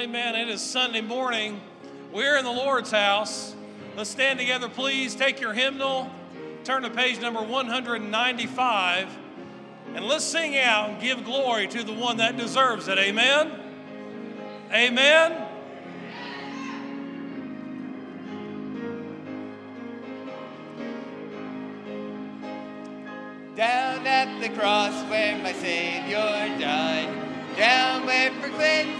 Amen. It is Sunday morning. We're in the Lord's house. Let's stand together, please. Take your hymnal, turn to page number 195, and let's sing out and give glory to the one that deserves it. Amen. Amen. Down at the cross where my Savior died, down where for cleansing.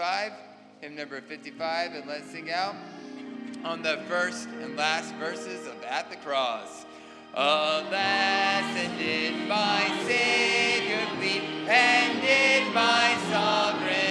55, hymn number 55, and let's sing out on the first and last verses of At the Cross. Alas, and did my Savior bleed, and did my Sovereign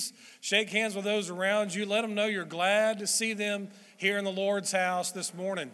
please. Shake hands with those around you. Let them know you're glad to see them here in the Lord's house this morning.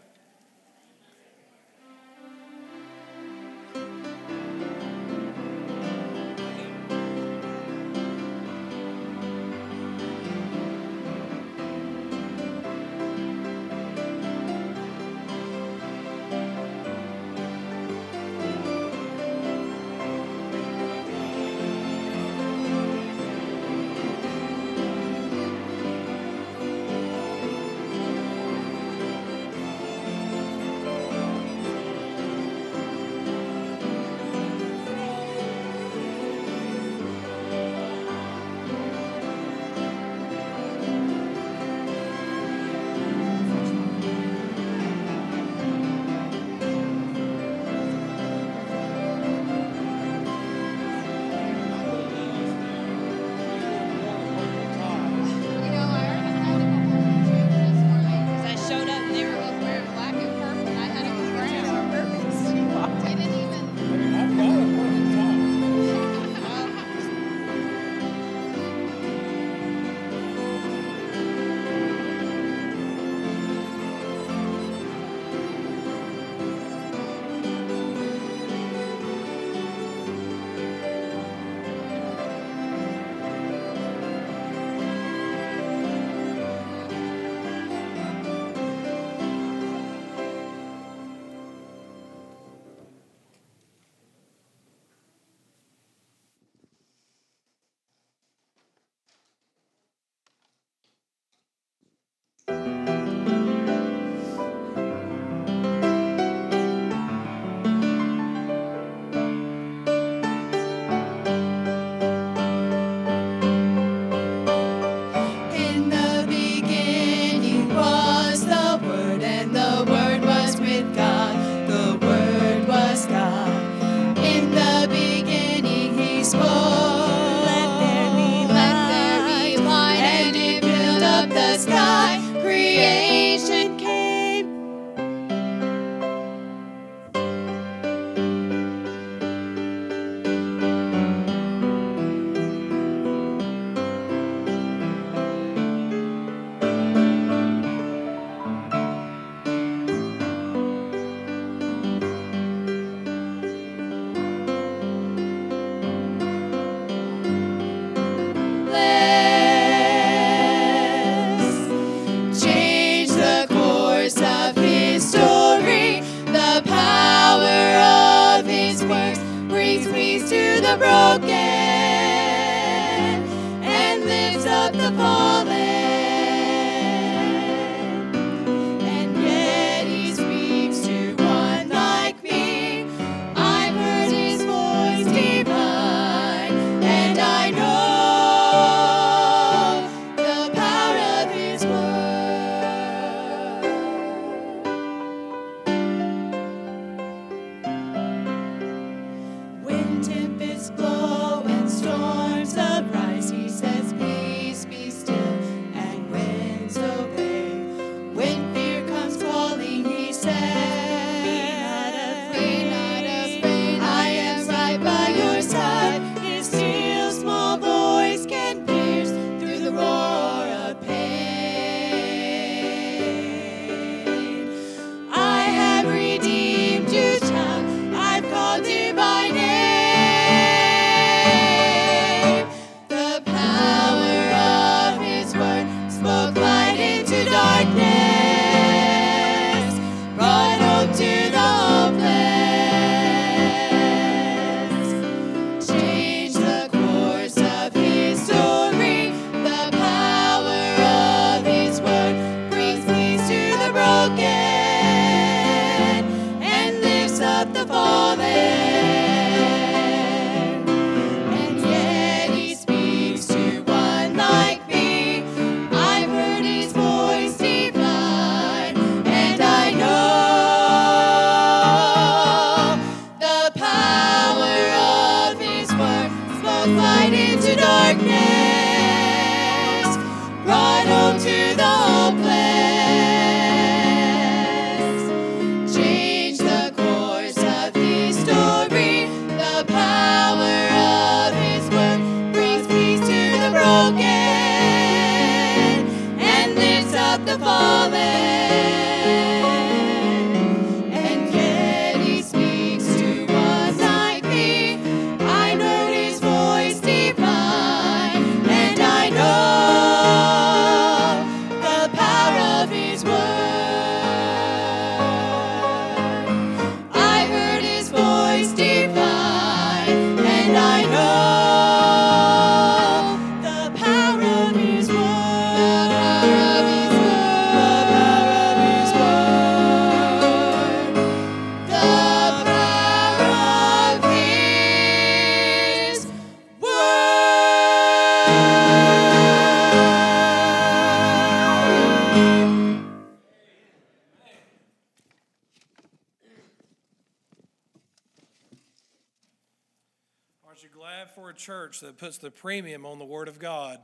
Church that puts the premium on the Word of God.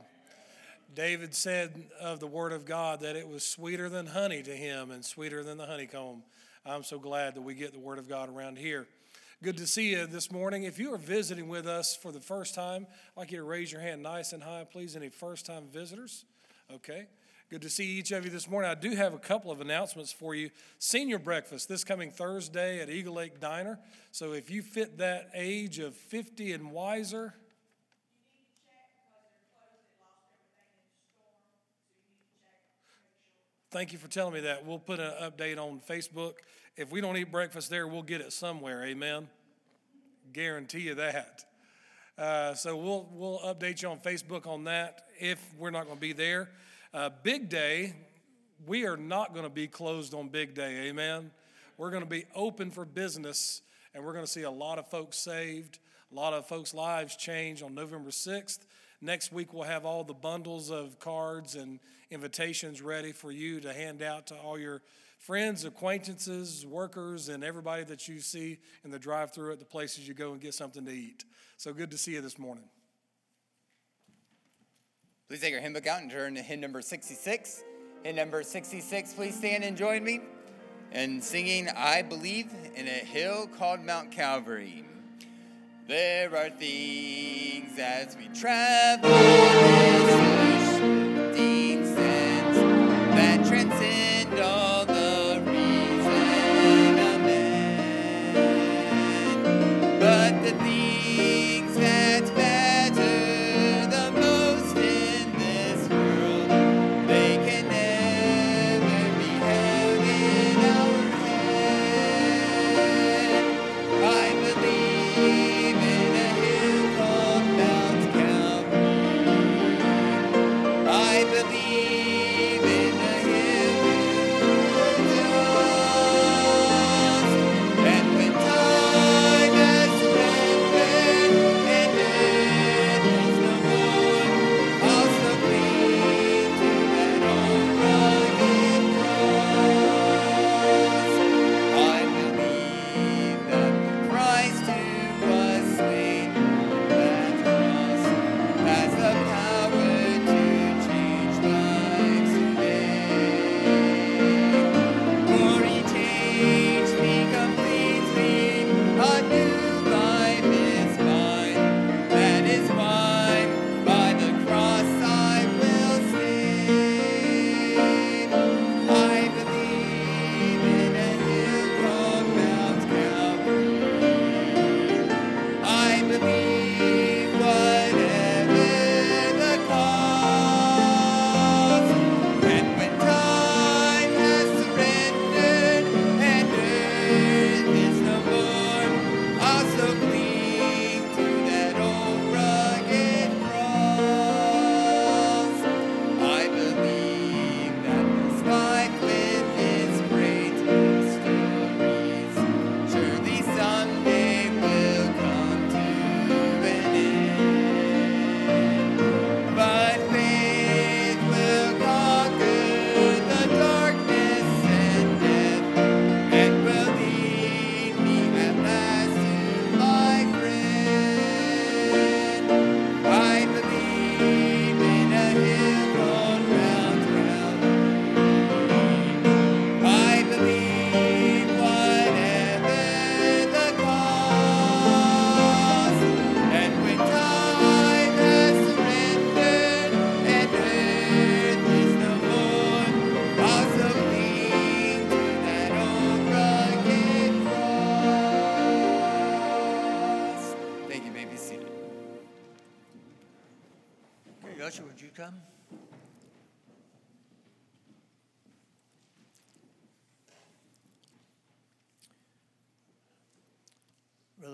David said of the Word of God that it was sweeter than honey to him and sweeter than the honeycomb. I'm so glad that we get the Word of God around here. Good to see you this morning. If you are visiting with us for the first time, I'd like you to raise your hand nice and high, please. Any first time visitors? Okay. Good to see each of you this morning. I do have a couple of announcements for you. Senior breakfast this coming Thursday at Eagle Lake Diner. So if you fit that age of 50 and wiser, Thank you for telling me that. We'll put an update on Facebook. If we don't eat breakfast there, we'll get it somewhere. Amen. Guarantee you that. Uh, so we'll we'll update you on Facebook on that if we're not going to be there. Uh, big day, we are not going to be closed on Big Day. Amen. We're going to be open for business, and we're going to see a lot of folks saved, a lot of folks' lives change on November sixth. Next week, we'll have all the bundles of cards and invitations ready for you to hand out to all your friends, acquaintances, workers, and everybody that you see in the drive through at the places you go and get something to eat. So good to see you this morning. Please take your hymn book out and turn to hymn number 66. Hymn number 66, please stand and join me in singing I Believe in a Hill Called Mount Calvary. There are things as we travel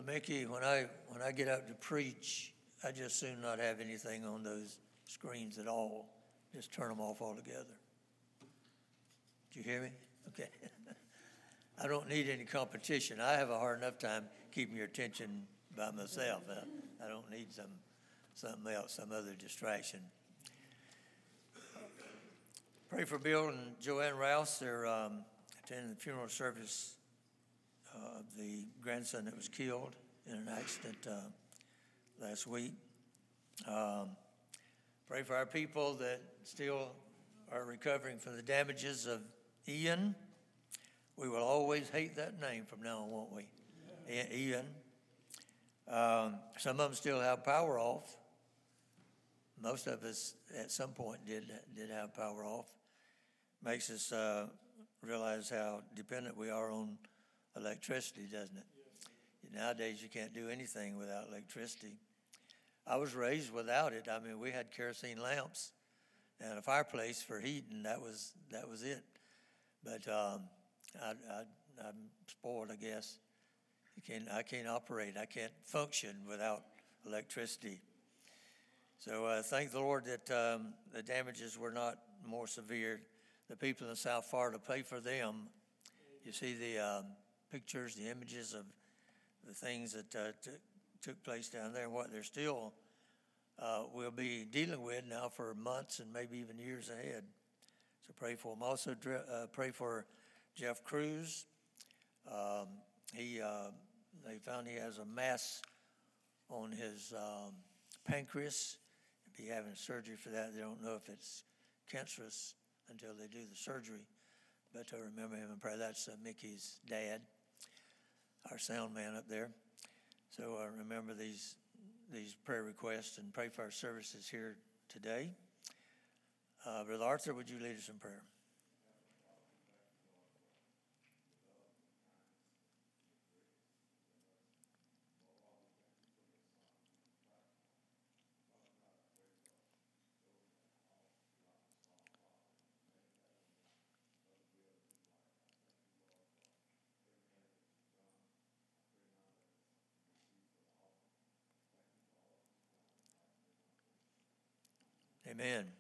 Mickey, when I when I get out to preach, I just soon not have anything on those screens at all. Just turn them off altogether. Do you hear me? Okay. I don't need any competition. I have a hard enough time keeping your attention by myself. I, I don't need some something else, some other distraction. Pray for Bill and Joanne Rouse. They're um, attending the funeral service uh, of the grandson that was killed in an accident uh, last week. Um, pray for our people that still are recovering from the damages of Ian. We will always hate that name from now on, won't we? Ian. Um, some of them still have power off. Most of us at some point did did have power off. Makes us uh, realize how dependent we are on electricity, doesn't it? Nowadays, you can't do anything without electricity. I was raised without it. I mean, we had kerosene lamps and a fireplace for heating. That was that was it. But um, I, I, I'm spoiled, I guess. I can't, I can't operate. I can't function without electricity. So uh, thank the Lord that um, the damages were not more severe. The people in South Florida pay for them. You see the um, pictures, the images of the things that uh, t- took place down there and what they're still uh, will be dealing with now for months and maybe even years ahead. So pray for them. Also, uh, pray for Jeff Cruz. Um, he, uh, they found he has a mass on his um, pancreas. He'll be having surgery for that. They don't know if it's cancerous until they do the surgery. But to remember him and pray. that's uh, Mickey's dad, our sound man up there. So uh, remember these these prayer requests and pray for our services here today. Uh, Brother Arthur, would you lead us in prayer? Amen.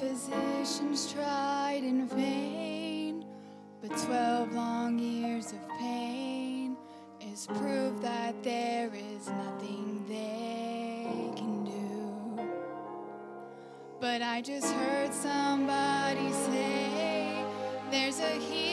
Physicians tried in vain, but 12 long years of pain is proof that there is nothing they can do. But I just heard somebody say, There's a healer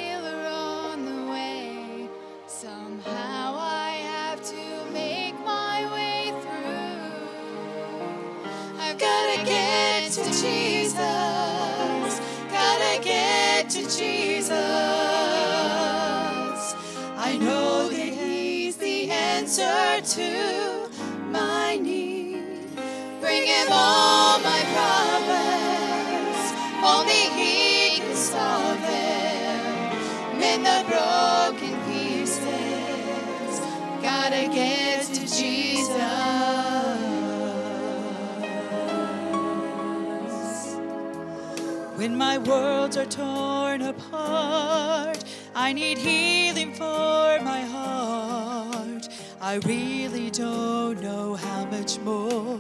when my worlds are torn apart. I need healing for my heart. I really don't know how much more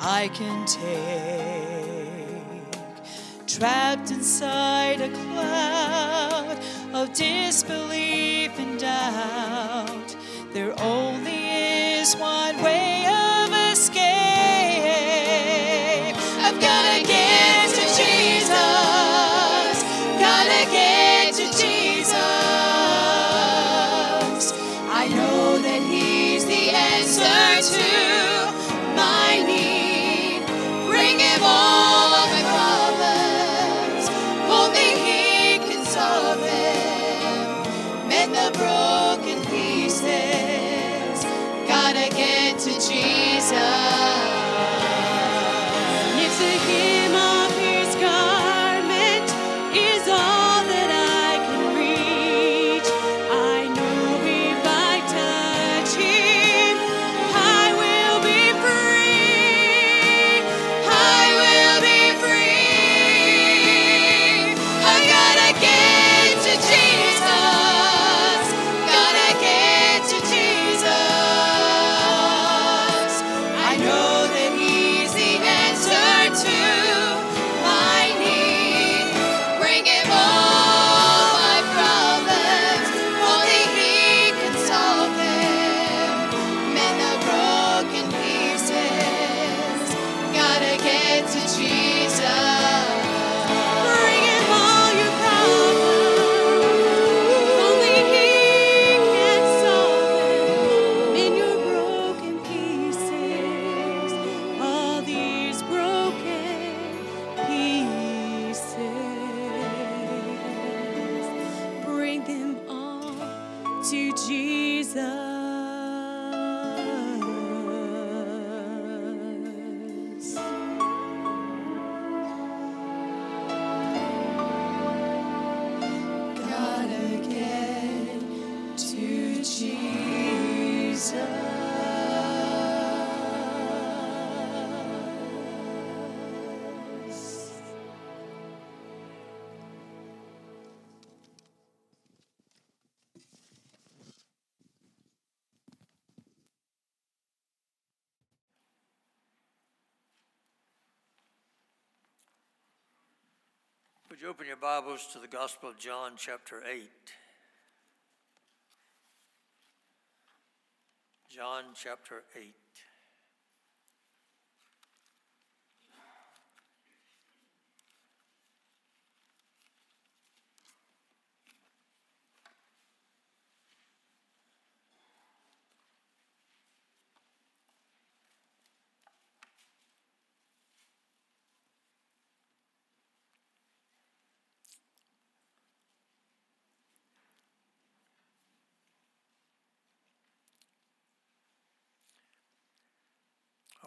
I can take. Trapped inside a cloud of disbelief and doubt, there only is one way to Jesus. Would you open your Bibles to the Gospel of John, chapter 8? John, chapter 8.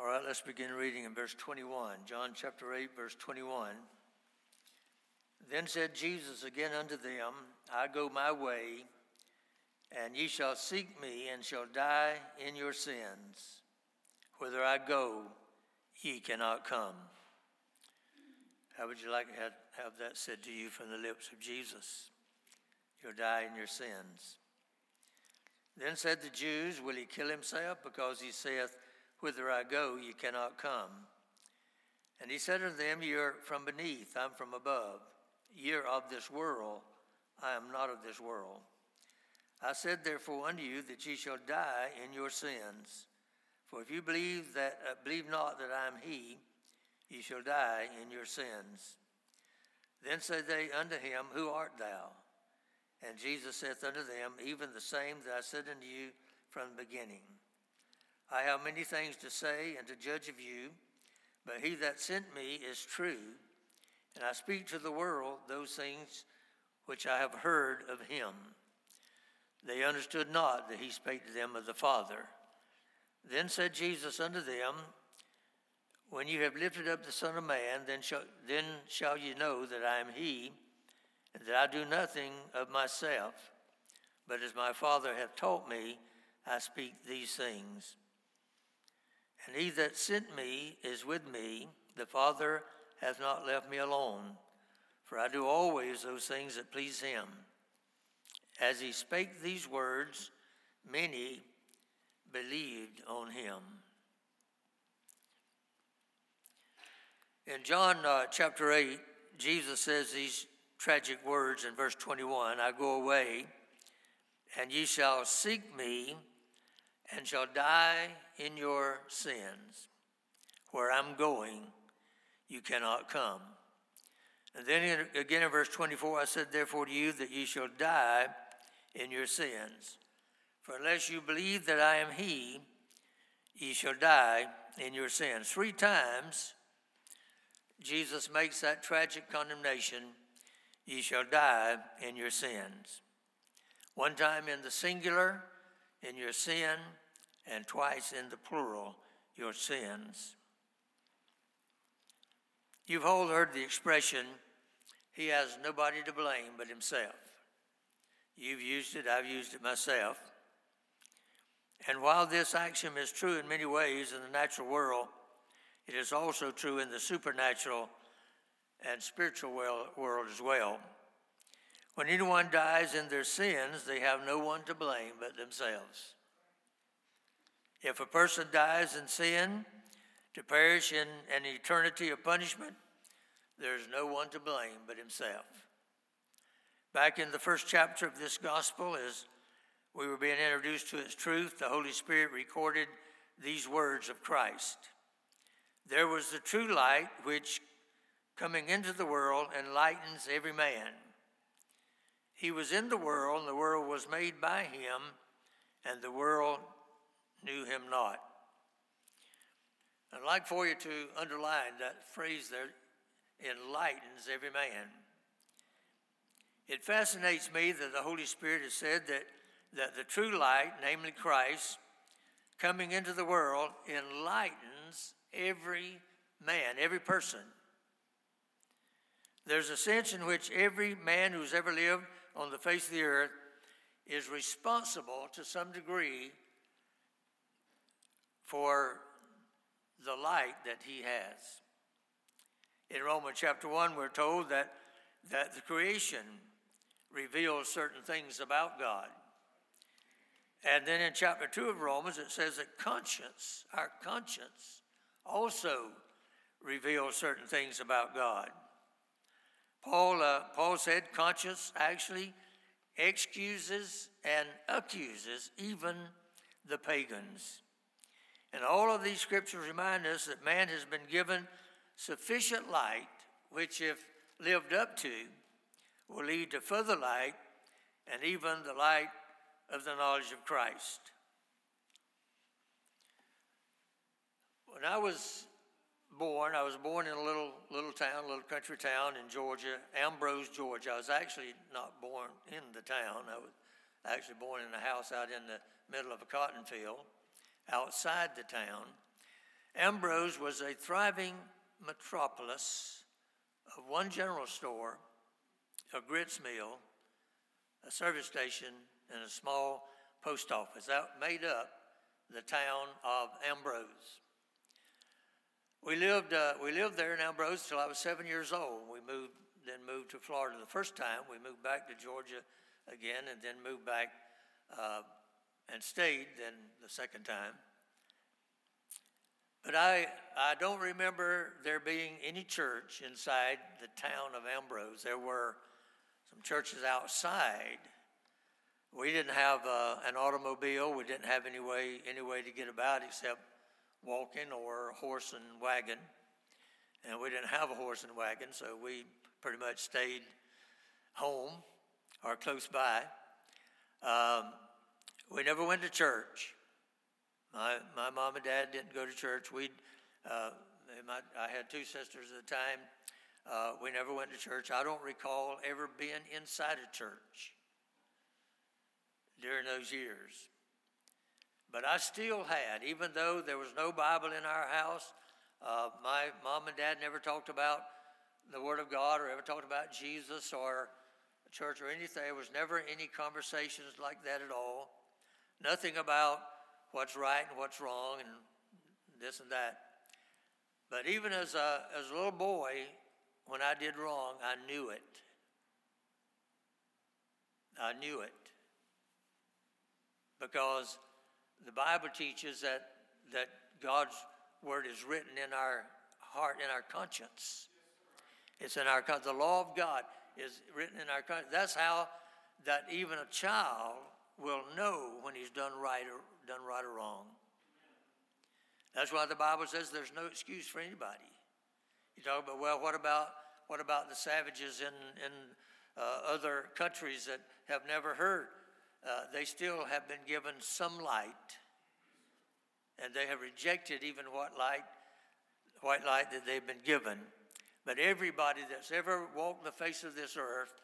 All right, let's begin reading in verse 21. John chapter 8, verse 21. Then said Jesus again unto them, I go my way, and ye shall seek me, and shall die in your sins. Whither I go, ye cannot come. How would you like to have, have that said to you from the lips of Jesus? You'll die in your sins. Then said the Jews, Will he kill himself? Because he saith, Whither I go, ye cannot come. And he said unto them, Ye are from beneath, I'm from above. Ye are of this world, I am not of this world. I said therefore unto you that ye shall die in your sins. For if you believe that uh, believe not that I am he, ye shall die in your sins. Then said they unto him, Who art thou? And Jesus saith unto them, Even the same that I said unto you from the beginning. I have many things to say and to judge of you, but he that sent me is true, and I speak to the world those things which I have heard of him. They understood not that he spake to them of the Father. Then said Jesus unto them, When you have lifted up the Son of Man, then shall, then shall you know that I am he, and that I do nothing of myself, but as my Father hath taught me, I speak these things. And he that sent me is with me. The Father hath not left me alone, for I do always those things that please him. As he spake these words, many believed on him. In John uh, chapter 8, Jesus says these tragic words in verse 21 I go away, and ye shall seek me, and shall die in your sins. Where I'm going, you cannot come. And then again in verse 24, I said, Therefore to you that ye shall die in your sins. For unless you believe that I am He, ye shall die in your sins. Three times, Jesus makes that tragic condemnation ye shall die in your sins. One time in the singular, in your sin, and twice in the plural, your sins. You've all heard the expression, he has nobody to blame but himself. You've used it, I've used it myself. And while this axiom is true in many ways in the natural world, it is also true in the supernatural and spiritual world as well. When anyone dies in their sins, they have no one to blame but themselves. If a person dies in sin to perish in an eternity of punishment, there's no one to blame but himself. Back in the first chapter of this gospel, as we were being introduced to its truth, the Holy Spirit recorded these words of Christ There was the true light which, coming into the world, enlightens every man. He was in the world, and the world was made by him, and the world knew him not. I'd like for you to underline that phrase there enlightens every man. It fascinates me that the Holy Spirit has said that, that the true light, namely Christ, coming into the world, enlightens every man, every person. There's a sense in which every man who's ever lived on the face of the earth is responsible to some degree for the light that he has. In Romans chapter 1, we're told that, that the creation reveals certain things about God. And then in chapter 2 of Romans, it says that conscience, our conscience, also reveals certain things about God. Paul, uh, Paul said conscience actually excuses and accuses even the pagans. And all of these scriptures remind us that man has been given sufficient light, which, if lived up to, will lead to further light and even the light of the knowledge of Christ. When I was born, I was born in a little little town, a little country town in Georgia, Ambrose, Georgia. I was actually not born in the town. I was actually born in a house out in the middle of a cotton field outside the town. Ambrose was a thriving metropolis of one general store, a grits mill, a service station, and a small post office. That made up the town of Ambrose. We lived, uh, we lived there in Ambrose till I was seven years old. We moved, then moved to Florida the first time. We moved back to Georgia again, and then moved back uh, and stayed then the second time. But I, I don't remember there being any church inside the town of Ambrose. There were some churches outside. We didn't have uh, an automobile. We didn't have any way, any way to get about except walking or horse and wagon. And we didn't have a horse and wagon, so we pretty much stayed home or close by. Um, we never went to church. My, my mom and dad didn't go to church. We, uh, I had two sisters at the time. Uh, we never went to church. I don't recall ever being inside a church during those years. But I still had, even though there was no Bible in our house, uh, my mom and dad never talked about the Word of God or ever talked about Jesus or church or anything. There was never any conversations like that at all. Nothing about what's right and what's wrong and this and that. But even as a, as a little boy, when I did wrong, I knew it. I knew it. Because the Bible teaches that, that God's word is written in our heart, in our conscience. It's in our the law of God is written in our conscience. That's how that even a child will know when he's done right or done right or wrong. That's why the Bible says there's no excuse for anybody. You talk about well, what about what about the savages in in uh, other countries that have never heard? Uh, they still have been given some light, and they have rejected even what light, white light that they've been given. But everybody that's ever walked the face of this earth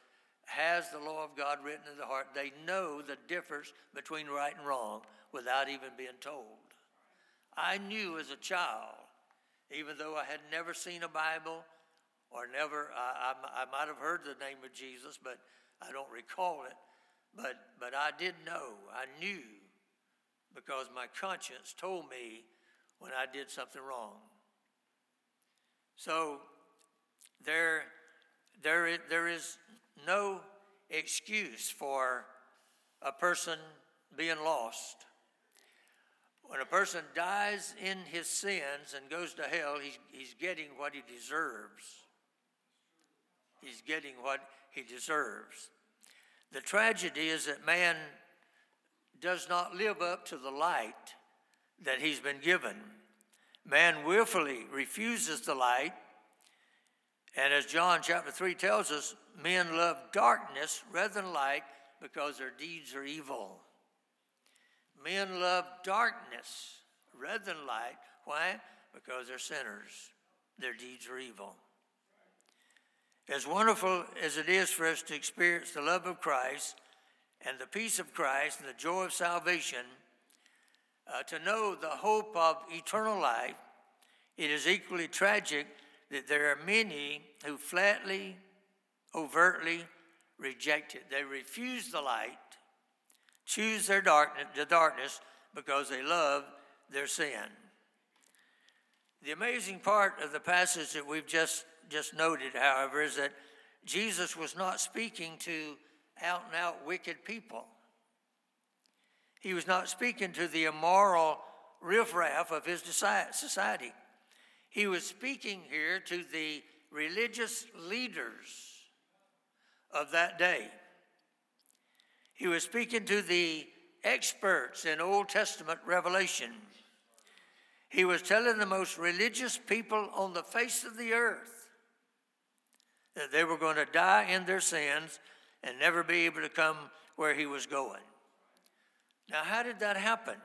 has the law of God written in the heart. They know the difference between right and wrong without even being told. I knew as a child, even though I had never seen a Bible or never, I, I, I might have heard the name of Jesus, but I don't recall it. But, but I did know, I knew, because my conscience told me when I did something wrong. So there, there, there is no excuse for a person being lost. When a person dies in his sins and goes to hell, he's, he's getting what he deserves. He's getting what he deserves. The tragedy is that man does not live up to the light that he's been given. Man willfully refuses the light and as John chapter 3 tells us, men love darkness rather than light because their deeds are evil. Men love darkness rather than light. Why? Because they're sinners. Their deeds are evil. As wonderful as it is for us to experience the love of Christ and the peace of Christ and the joy of salvation, uh, to know the hope of eternal life, it is equally tragic that there are many who flatly, overtly reject it. They refuse the light, choose their darkness, the darkness because they love their sin. The amazing part of the passage that we've just, just noted, however, is that Jesus was not speaking to out and out wicked people. He was not speaking to the immoral riffraff of his society. He was speaking here to the religious leaders of that day. He was speaking to the experts in Old Testament revelation. He was telling the most religious people on the face of the earth that they were going to die in their sins and never be able to come where he was going. Now, how did that happen?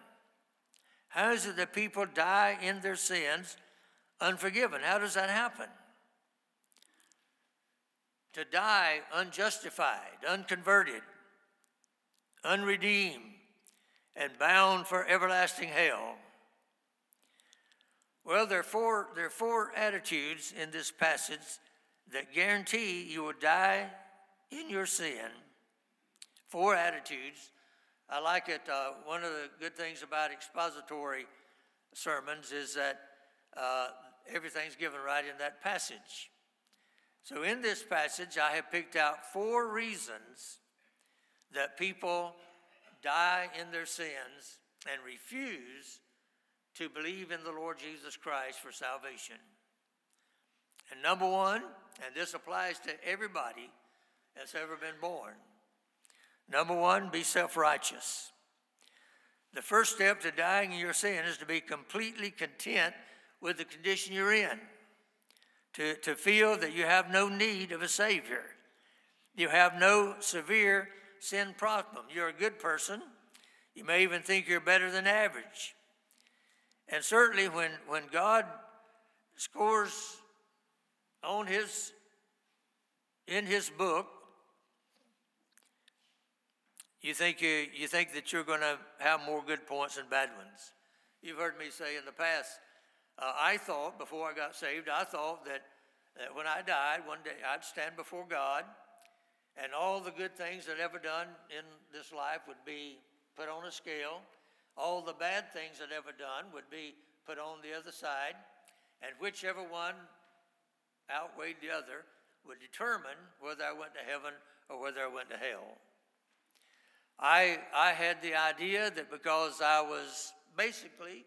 How is it that people die in their sins unforgiven. How does that happen? To die unjustified, unconverted, unredeemed, and bound for everlasting hell. Well, there are four, there are four attitudes in this passage that guarantee you will die in your sin. Four attitudes. I like it. Uh, one of the good things about expository sermons is that uh, everything's given right in that passage. So, in this passage, I have picked out four reasons that people die in their sins and refuse to believe in the Lord Jesus Christ for salvation. And number one, and this applies to everybody that's ever been born. Number one, be self righteous. The first step to dying in your sin is to be completely content with the condition you're in, to, to feel that you have no need of a Savior. You have no severe sin problem. You're a good person. You may even think you're better than average. And certainly, when, when God scores on his in his book, you think you, you think that you're going to have more good points than bad ones. You've heard me say in the past, uh, I thought, before I got saved, I thought that, that when I died, one day I'd stand before God and all the good things that ever done in this life would be put on a scale. All the bad things that ever done would be put on the other side. And whichever one outweighed the other would determine whether I went to heaven or whether I went to hell. I, I had the idea that because I was basically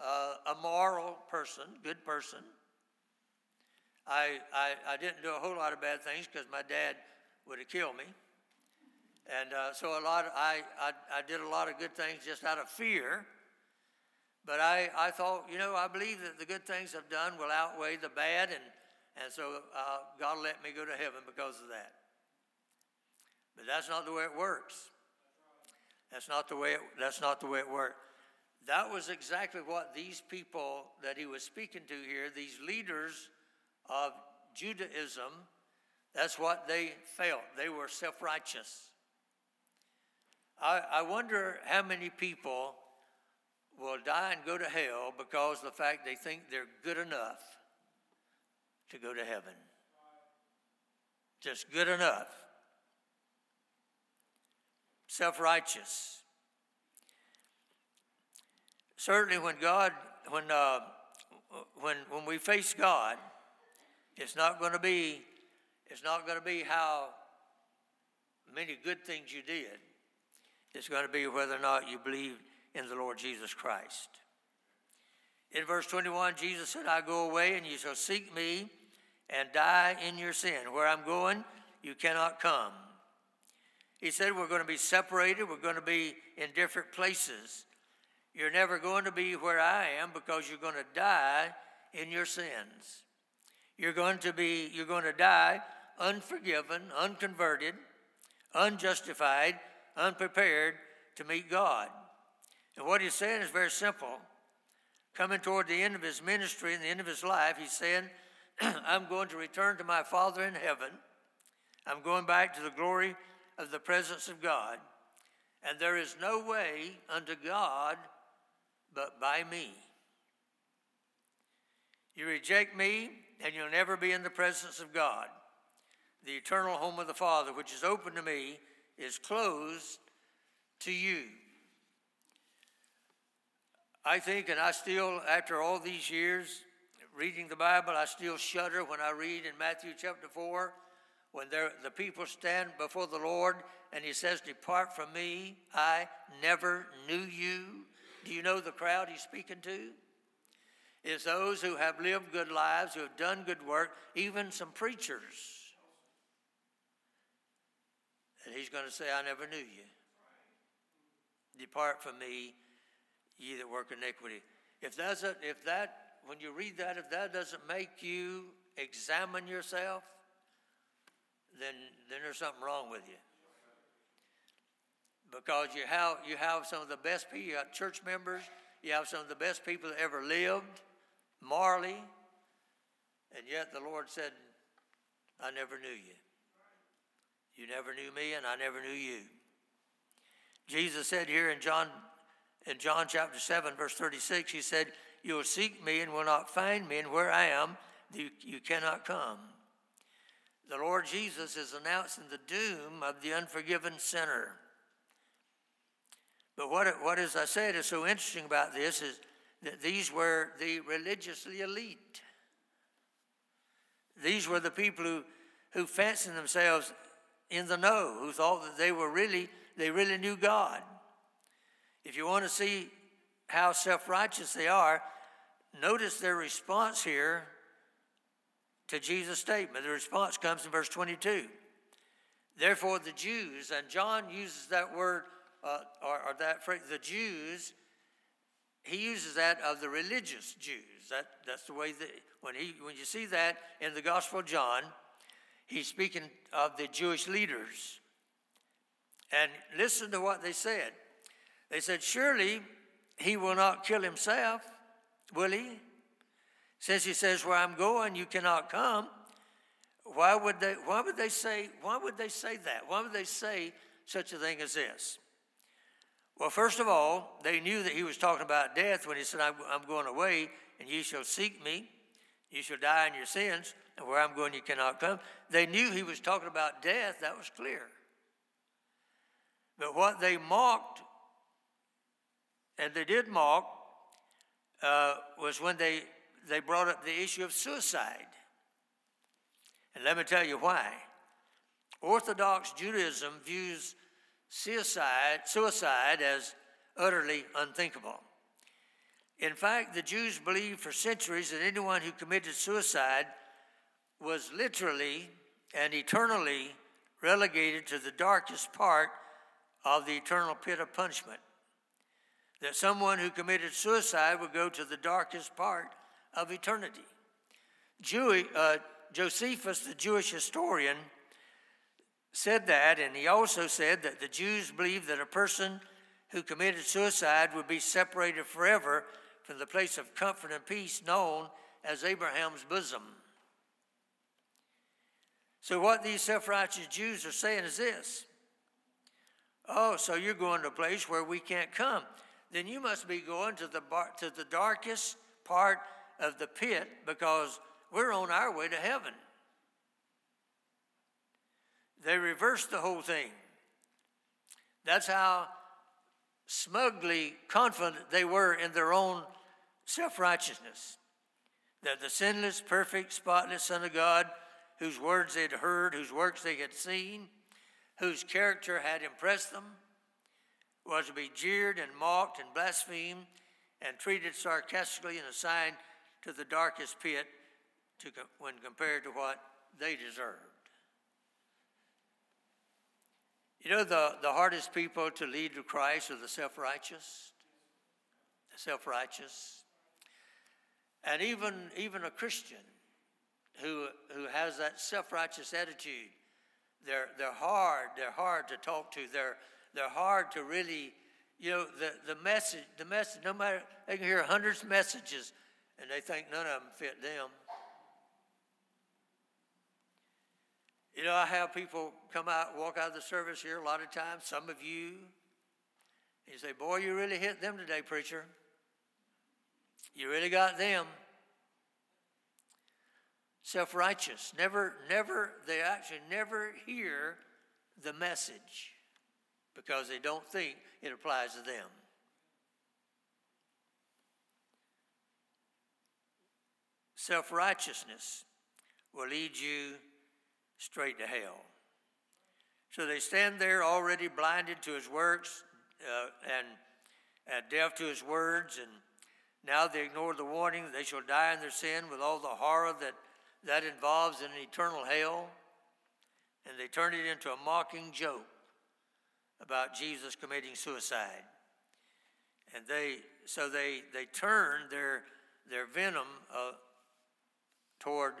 uh, a moral person, good person, I, I, I didn't do a whole lot of bad things because my dad would have killed me. And uh, so a lot of, I, I, I did a lot of good things just out of fear. But I, I thought, you know, I believe that the good things I've done will outweigh the bad, and, and so uh, God let me go to heaven because of that. But that's not the way it works. That's not the way it, that's not the way it worked. That was exactly what these people that he was speaking to here, these leaders of Judaism, that's what they felt. They were self righteous. I, I wonder how many people will die and go to hell because the fact they think they're good enough to go to heaven. Just good enough. Self righteous. Certainly, when God, when, uh, when, when we face God, it's not going to be, it's not going to be how many good things you did. It's going to be whether or not you believe in the Lord Jesus Christ. In verse 21, Jesus said, I go away and you shall seek me and die in your sin. Where I'm going, you cannot come. He said, We're going to be separated, we're going to be in different places. You're never going to be where I am because you're going to die in your sins. You're going to be, you're going to die unforgiven, unconverted, unjustified, unprepared to meet God. And what he's saying is very simple. Coming toward the end of his ministry and the end of his life, he's saying, I'm going to return to my Father in heaven. I'm going back to the glory of the presence of God. And there is no way unto God but by me. You reject me, and you'll never be in the presence of God. The eternal home of the Father, which is open to me, is closed to you. I think, and I still, after all these years reading the Bible, I still shudder when I read in Matthew chapter 4 when the people stand before the Lord and he says, Depart from me, I never knew you. Do you know the crowd he's speaking to? It's those who have lived good lives, who have done good work, even some preachers. And he's going to say, I never knew you. Depart from me, ye that work iniquity. If that's a, if that when you read that, if that doesn't make you examine yourself, then then there's something wrong with you. Because you have you have some of the best people, you uh, have church members, you have some of the best people that ever lived, morally, and yet the Lord said, I never knew you. You never knew me, and I never knew you. Jesus said here in John in John chapter 7, verse 36, he said, You will seek me and will not find me, and where I am, you, you cannot come. The Lord Jesus is announcing the doom of the unforgiven sinner. But what, what, as I said, is so interesting about this is that these were the religiously elite. These were the people who, who fancied themselves in the know, who thought that they were really, they really knew God. If you want to see how self righteous they are, notice their response here to Jesus' statement. The response comes in verse 22. Therefore, the Jews, and John uses that word uh, or, or, that phrase, the Jews, he uses that of the religious Jews. That, that's the way that, when, he, when you see that in the Gospel of John, he's speaking of the Jewish leaders. And listen to what they said. They said, Surely he will not kill himself, will he? Since he says, Where I'm going, you cannot come. Why would they why would they say why would they say that? Why would they say such a thing as this? Well, first of all, they knew that he was talking about death when he said, I'm, I'm going away, and you shall seek me. You shall die in your sins, and where I'm going, you cannot come. They knew he was talking about death, that was clear. But what they mocked and they did mock, uh, was when they, they brought up the issue of suicide. And let me tell you why. Orthodox Judaism views suicide, suicide as utterly unthinkable. In fact, the Jews believed for centuries that anyone who committed suicide was literally and eternally relegated to the darkest part of the eternal pit of punishment. That someone who committed suicide would go to the darkest part of eternity. Jew, uh, Josephus, the Jewish historian, said that, and he also said that the Jews believed that a person who committed suicide would be separated forever from the place of comfort and peace known as Abraham's bosom. So, what these self righteous Jews are saying is this Oh, so you're going to a place where we can't come. Then you must be going to the, bar, to the darkest part of the pit because we're on our way to heaven. They reversed the whole thing. That's how smugly confident they were in their own self righteousness. That the sinless, perfect, spotless Son of God, whose words they'd heard, whose works they had seen, whose character had impressed them, was to be jeered and mocked and blasphemed and treated sarcastically and assigned to the darkest pit to, when compared to what they deserved. You know, the, the hardest people to lead to Christ are the self righteous. The self righteous. And even, even a Christian who, who has that self righteous attitude, they're, they're hard. They're hard to talk to. They're, they're hard to really, you know, the, the message, the message, no matter, they can hear hundreds of messages and they think none of them fit them. You know, I have people come out, walk out of the service here a lot of times, some of you. You say, Boy, you really hit them today, preacher. You really got them. Self righteous. Never, never, they actually never hear the message because they don't think it applies to them. Self righteousness will lead you straight to hell. So they stand there already blinded to his works uh, and, and deaf to his words, and now they ignore the warning that they shall die in their sin with all the horror that that involves in an eternal hell, and they turn it into a mocking joke about Jesus committing suicide. And they, so they, they turn their, their venom uh, toward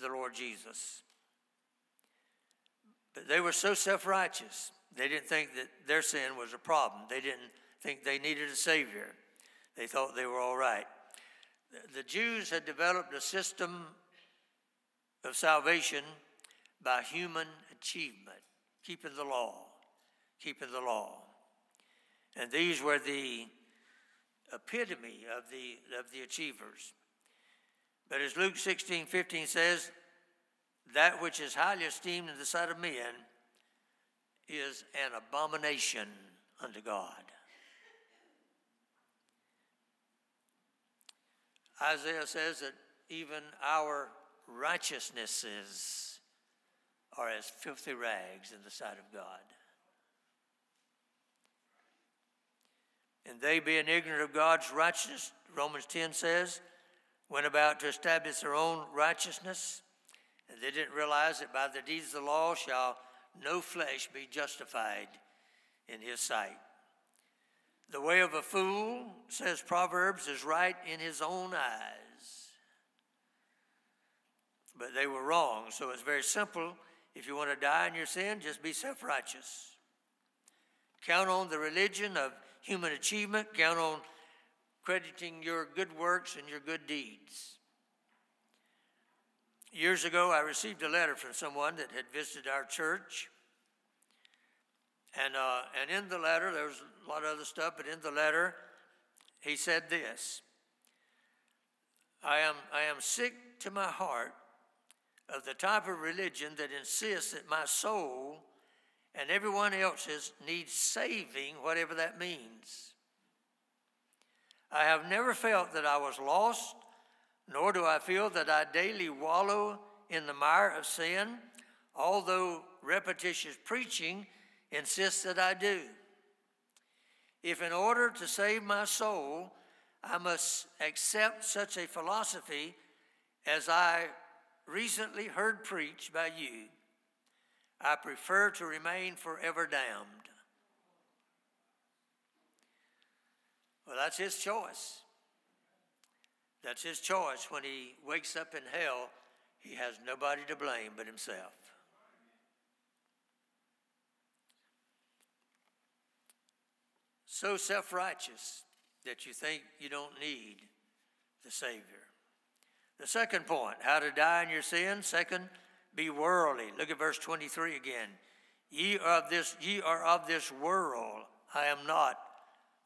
the Lord Jesus. But they were so self righteous, they didn't think that their sin was a problem. They didn't think they needed a Savior. They thought they were all right. The Jews had developed a system of salvation by human achievement, keeping the law, keeping the law. And these were the epitome of the, of the achievers. But as Luke 16 15 says, that which is highly esteemed in the sight of men is an abomination unto God. Isaiah says that even our righteousnesses are as filthy rags in the sight of God. And they, being ignorant of God's righteousness, Romans 10 says, went about to establish their own righteousness and they didn't realize that by the deeds of the law shall no flesh be justified in his sight. The way of a fool, says Proverbs, is right in his own eyes. But they were wrong, so it's very simple. If you want to die in your sin, just be self righteous. Count on the religion of human achievement, count on crediting your good works and your good deeds. Years ago, I received a letter from someone that had visited our church. And, uh, and in the letter, there was a lot of other stuff, but in the letter, he said this I am, I am sick to my heart of the type of religion that insists that my soul and everyone else's needs saving, whatever that means. I have never felt that I was lost nor do I feel that I daily wallow in the mire of sin, although repetitious preaching insists that I do. If, in order to save my soul, I must accept such a philosophy as I recently heard preached by you, I prefer to remain forever damned. Well, that's his choice. That's his choice. When he wakes up in hell, he has nobody to blame but himself. So self righteous that you think you don't need the Savior. The second point, how to die in your sin. Second, be worldly. Look at verse 23 again. Ye are of this, ye are of this world. I am not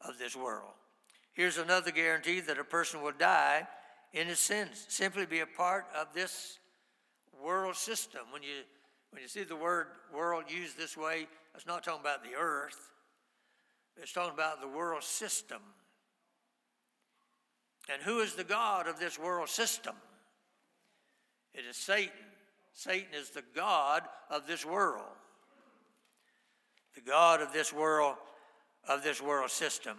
of this world. Here's another guarantee that a person will die in his sins, simply be a part of this world system. When you when you see the word world used this way, it's not talking about the earth. It's talking about the world system. And who is the God of this world system? It is Satan. Satan is the God of this world. The God of this world, of this world system.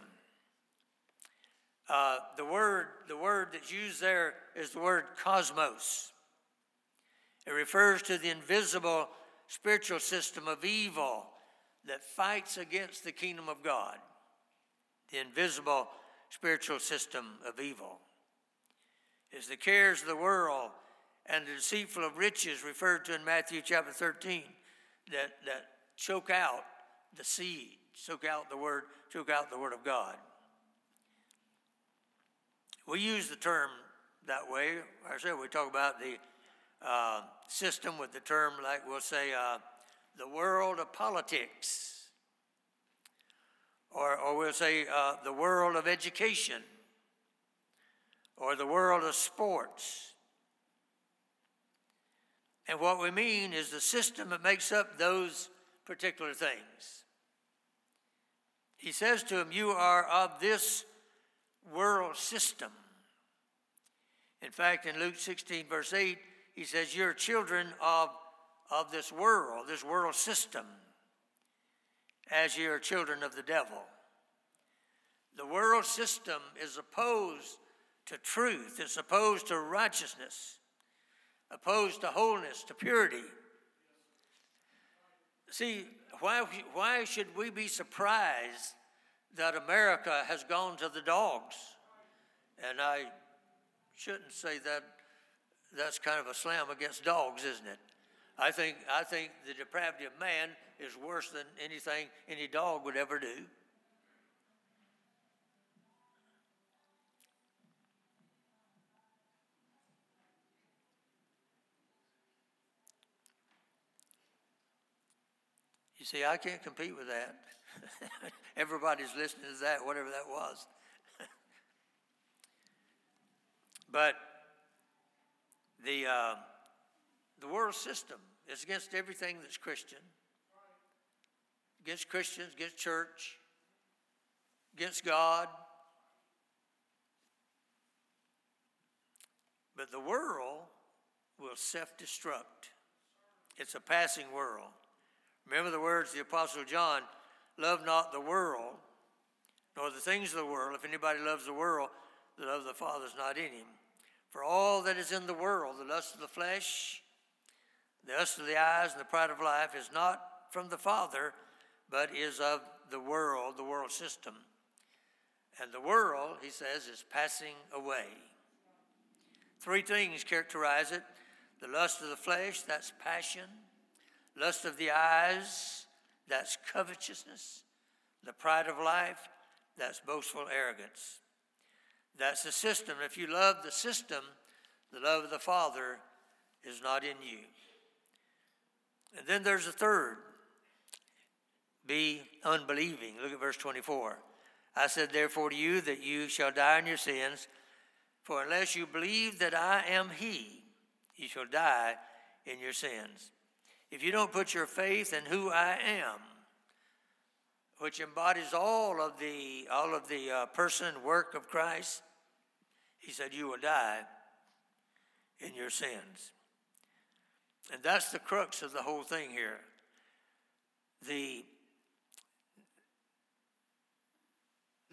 Uh, the word, the word that's used there is the word cosmos. It refers to the invisible spiritual system of evil that fights against the kingdom of God. The invisible spiritual system of evil. Is the cares of the world and the deceitful of riches referred to in Matthew chapter 13 that, that choke out the seed, choke out the word, choke out the word of God. We use the term that way. I said we talk about the uh, system with the term like we'll say uh, the world of politics or, or we'll say uh, the world of education, or the world of sports. And what we mean is the system that makes up those particular things. He says to him, You are of this world system. In fact, in Luke 16, verse 8, he says, You're children of, of this world, this world system as ye are children of the devil. The world system is opposed to truth, it's opposed to righteousness, opposed to wholeness, to purity. See, why, why should we be surprised that America has gone to the dogs? And I shouldn't say that that's kind of a slam against dogs, isn't it? I think, I think the depravity of man is worse than anything any dog would ever do. You see, I can't compete with that. Everybody's listening to that, whatever that was. but the. Uh, the world system is against everything that's Christian, against Christians, against church, against God. But the world will self destruct. It's a passing world. Remember the words of the Apostle John love not the world, nor the things of the world. If anybody loves the world, the love of the Father is not in him. For all that is in the world, the lust of the flesh, the lust of the eyes and the pride of life is not from the Father, but is of the world, the world system. And the world, he says, is passing away. Three things characterize it the lust of the flesh, that's passion, lust of the eyes, that's covetousness, the pride of life, that's boastful arrogance. That's the system. If you love the system, the love of the Father is not in you. And then there's a third be unbelieving. Look at verse 24. I said, therefore, to you that you shall die in your sins, for unless you believe that I am He, you shall die in your sins. If you don't put your faith in who I am, which embodies all of the all of the uh, person and work of Christ, he said, you will die in your sins. And that's the crux of the whole thing here. The,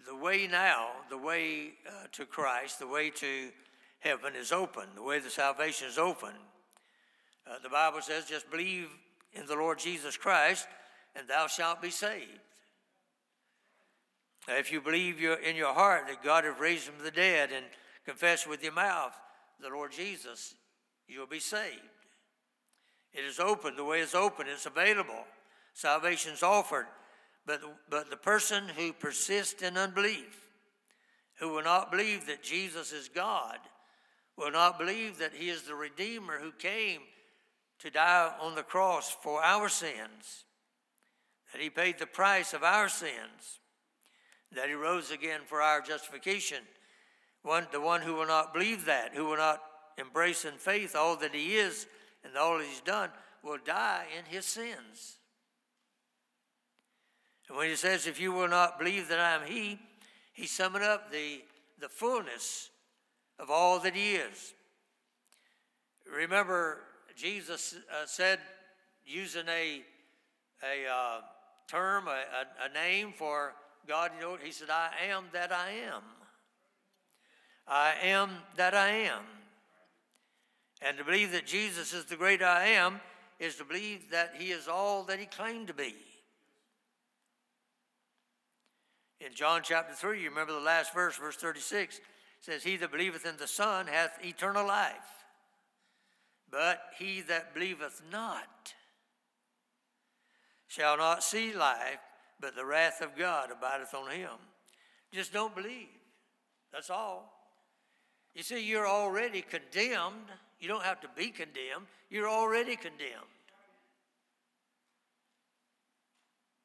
the way now, the way uh, to Christ, the way to heaven is open, the way to salvation is open. Uh, the Bible says, just believe in the Lord Jesus Christ, and thou shalt be saved. Now, If you believe in your heart that God has raised him from the dead and confess with your mouth the Lord Jesus, you'll be saved. It is open. The way is open. It's available. Salvation's offered. But, but the person who persists in unbelief, who will not believe that Jesus is God, will not believe that he is the Redeemer who came to die on the cross for our sins, that he paid the price of our sins, that he rose again for our justification. One, the one who will not believe that, who will not embrace in faith all that he is and all that he's done, will die in his sins. And when he says, If you will not believe that I am he, he's summing up the, the fullness of all that he is. Remember, Jesus uh, said, using a, a uh, term, a, a, a name for God, you know, he said, I am that I am. I am that I am. And to believe that Jesus is the great I am is to believe that he is all that he claimed to be. In John chapter 3, you remember the last verse, verse 36, says, He that believeth in the Son hath eternal life. But he that believeth not shall not see life, but the wrath of God abideth on him. Just don't believe. That's all. You see, you're already condemned. You don't have to be condemned, you're already condemned.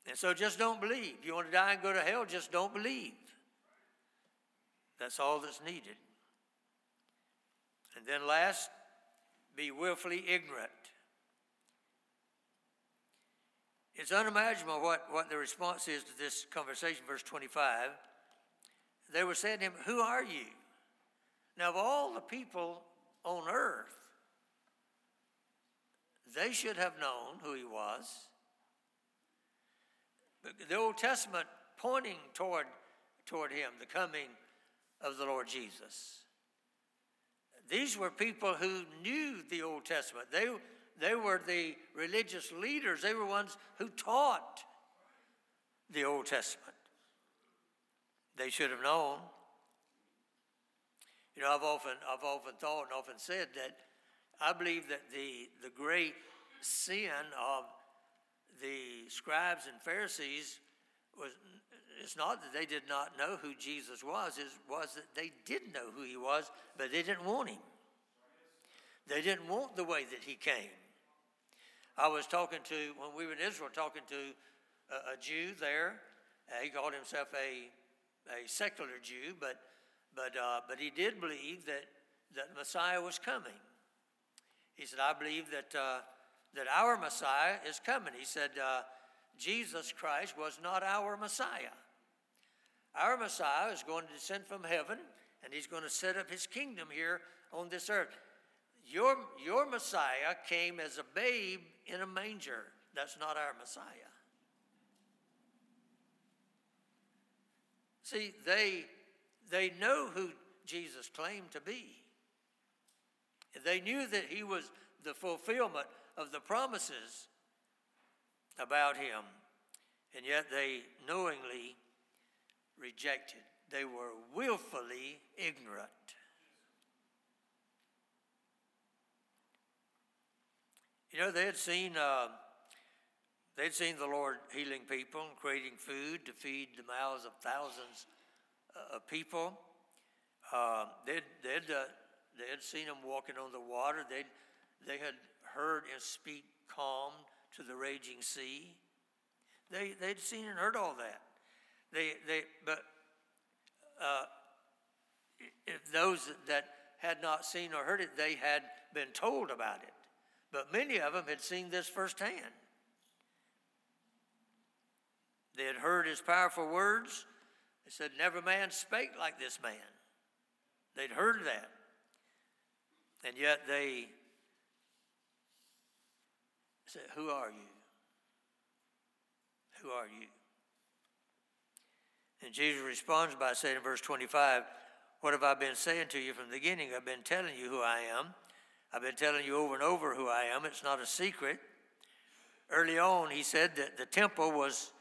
And so just don't believe. You want to die and go to hell, just don't believe. That's all that's needed. And then last, be willfully ignorant. It's unimaginable what, what the response is to this conversation, verse 25. They were saying to him, Who are you? Now, of all the people on earth, they should have known who he was. The Old Testament pointing toward, toward him, the coming of the Lord Jesus. These were people who knew the Old Testament. They, they were the religious leaders, they were ones who taught the Old Testament. They should have known. You know, I've often, I've often thought and often said that I believe that the, the great sin of the scribes and Pharisees was it's not that they did not know who Jesus was, it was that they did know who he was, but they didn't want him. They didn't want the way that he came. I was talking to, when we were in Israel, talking to a, a Jew there. Uh, he called himself a, a secular Jew, but, but, uh, but he did believe that, that Messiah was coming. He said, I believe that, uh, that our Messiah is coming. He said, uh, Jesus Christ was not our Messiah. Our Messiah is going to descend from heaven and he's going to set up his kingdom here on this earth. Your, your Messiah came as a babe in a manger. That's not our Messiah. See, they, they know who Jesus claimed to be. They knew that he was the fulfillment of the promises about him, and yet they knowingly rejected. They were willfully ignorant. You know, they had seen uh, they'd seen the Lord healing people and creating food to feed the mouths of thousands uh, of people. Uh, they'd, they'd, uh, they had seen him walking on the water. They they had heard him speak calm to the raging sea. They they'd seen and heard all that. They, they, but uh, if those that had not seen or heard it, they had been told about it. But many of them had seen this firsthand. They had heard his powerful words. They said, Never man spake like this man. They'd heard that. And yet they said, who are you? Who are you? And Jesus responds by saying in verse 25, What have I been saying to you from the beginning? I've been telling you who I am. I've been telling you over and over who I am. It's not a secret. Early on, he said that the temple was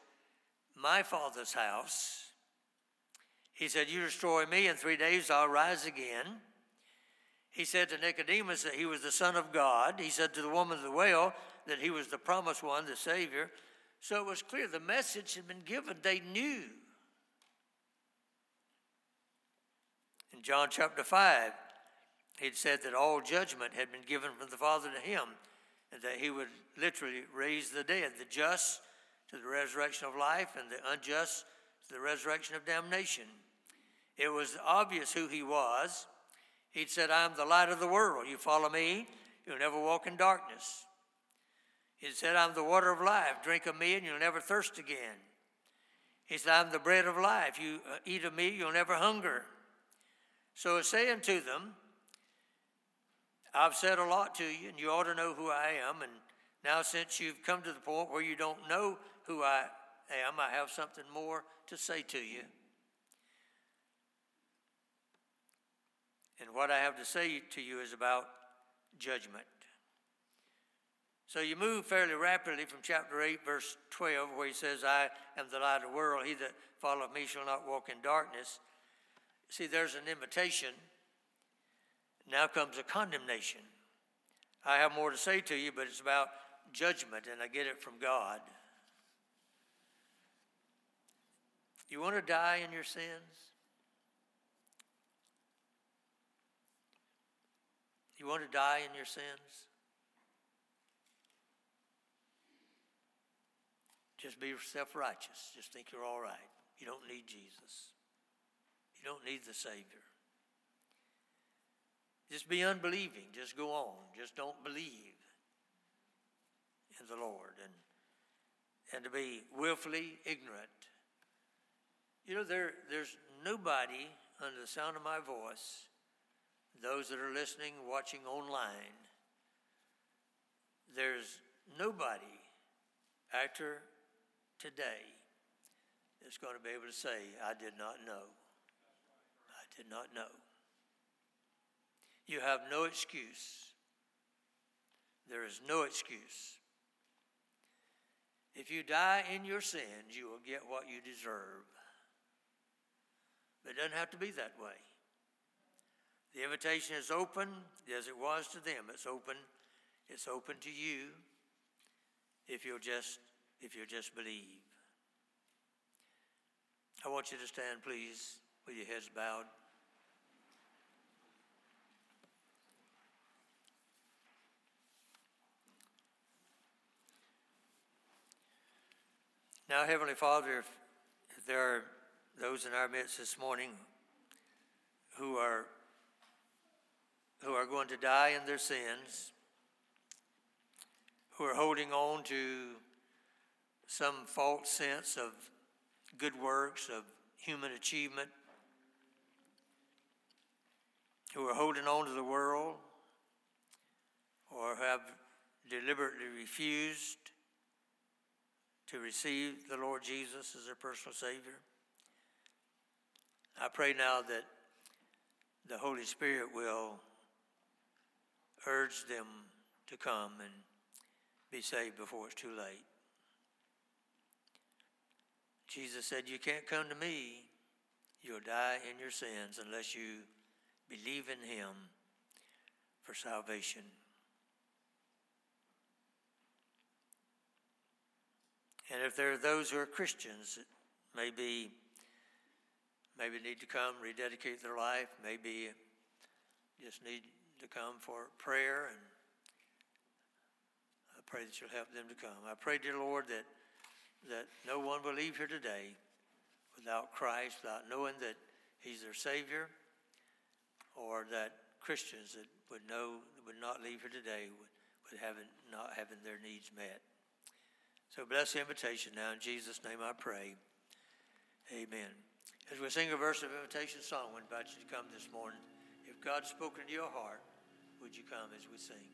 my father's house. He said, You destroy me, in three days I'll rise again. He said to Nicodemus that he was the Son of God. He said to the woman of the well that he was the promised one, the Savior. So it was clear the message had been given. They knew. In John chapter 5, he'd said that all judgment had been given from the Father to him, and that he would literally raise the dead, the just to the resurrection of life, and the unjust to the resurrection of damnation. It was obvious who he was. He'd said, I'm the light of the world. You follow me, you'll never walk in darkness. He said, I'm the water of life. Drink of me, and you'll never thirst again. He said, I'm the bread of life. You uh, eat of me, you'll never hunger. So saying to them, I've said a lot to you, and you ought to know who I am. And now, since you've come to the point where you don't know who I am, I have something more to say to you. And what I have to say to you is about judgment. So you move fairly rapidly from chapter 8, verse 12, where he says, I am the light of the world. He that followeth me shall not walk in darkness. See, there's an invitation. Now comes a condemnation. I have more to say to you, but it's about judgment, and I get it from God. You want to die in your sins? You want to die in your sins? Just be self righteous. Just think you're all right. You don't need Jesus. Don't need the Savior. Just be unbelieving. Just go on. Just don't believe in the Lord and, and to be willfully ignorant. You know, there, there's nobody under the sound of my voice, those that are listening, watching online, there's nobody after today that's going to be able to say, I did not know did not know. You have no excuse. There is no excuse. If you die in your sins, you will get what you deserve. But it doesn't have to be that way. The invitation is open as it was to them. It's open. It's open to you if you'll just if you'll just believe. I want you to stand, please, with your heads bowed. Now, Heavenly Father, if, if there are those in our midst this morning who are who are going to die in their sins, who are holding on to some false sense of good works, of human achievement, who are holding on to the world, or have deliberately refused to receive the Lord Jesus as their personal Savior. I pray now that the Holy Spirit will urge them to come and be saved before it's too late. Jesus said, You can't come to me, you'll die in your sins unless you believe in Him for salvation. And if there are those who are Christians that maybe maybe need to come rededicate their life, maybe just need to come for prayer and I pray that you'll help them to come. I pray, dear Lord, that that no one will leave here today without Christ, without knowing that He's their Savior, or that Christians that would know would not leave here today would, would having not having their needs met. So bless the invitation now. In Jesus' name I pray. Amen. As we sing a verse of invitation song, we invite you to come this morning. If God's spoken to your heart, would you come as we sing?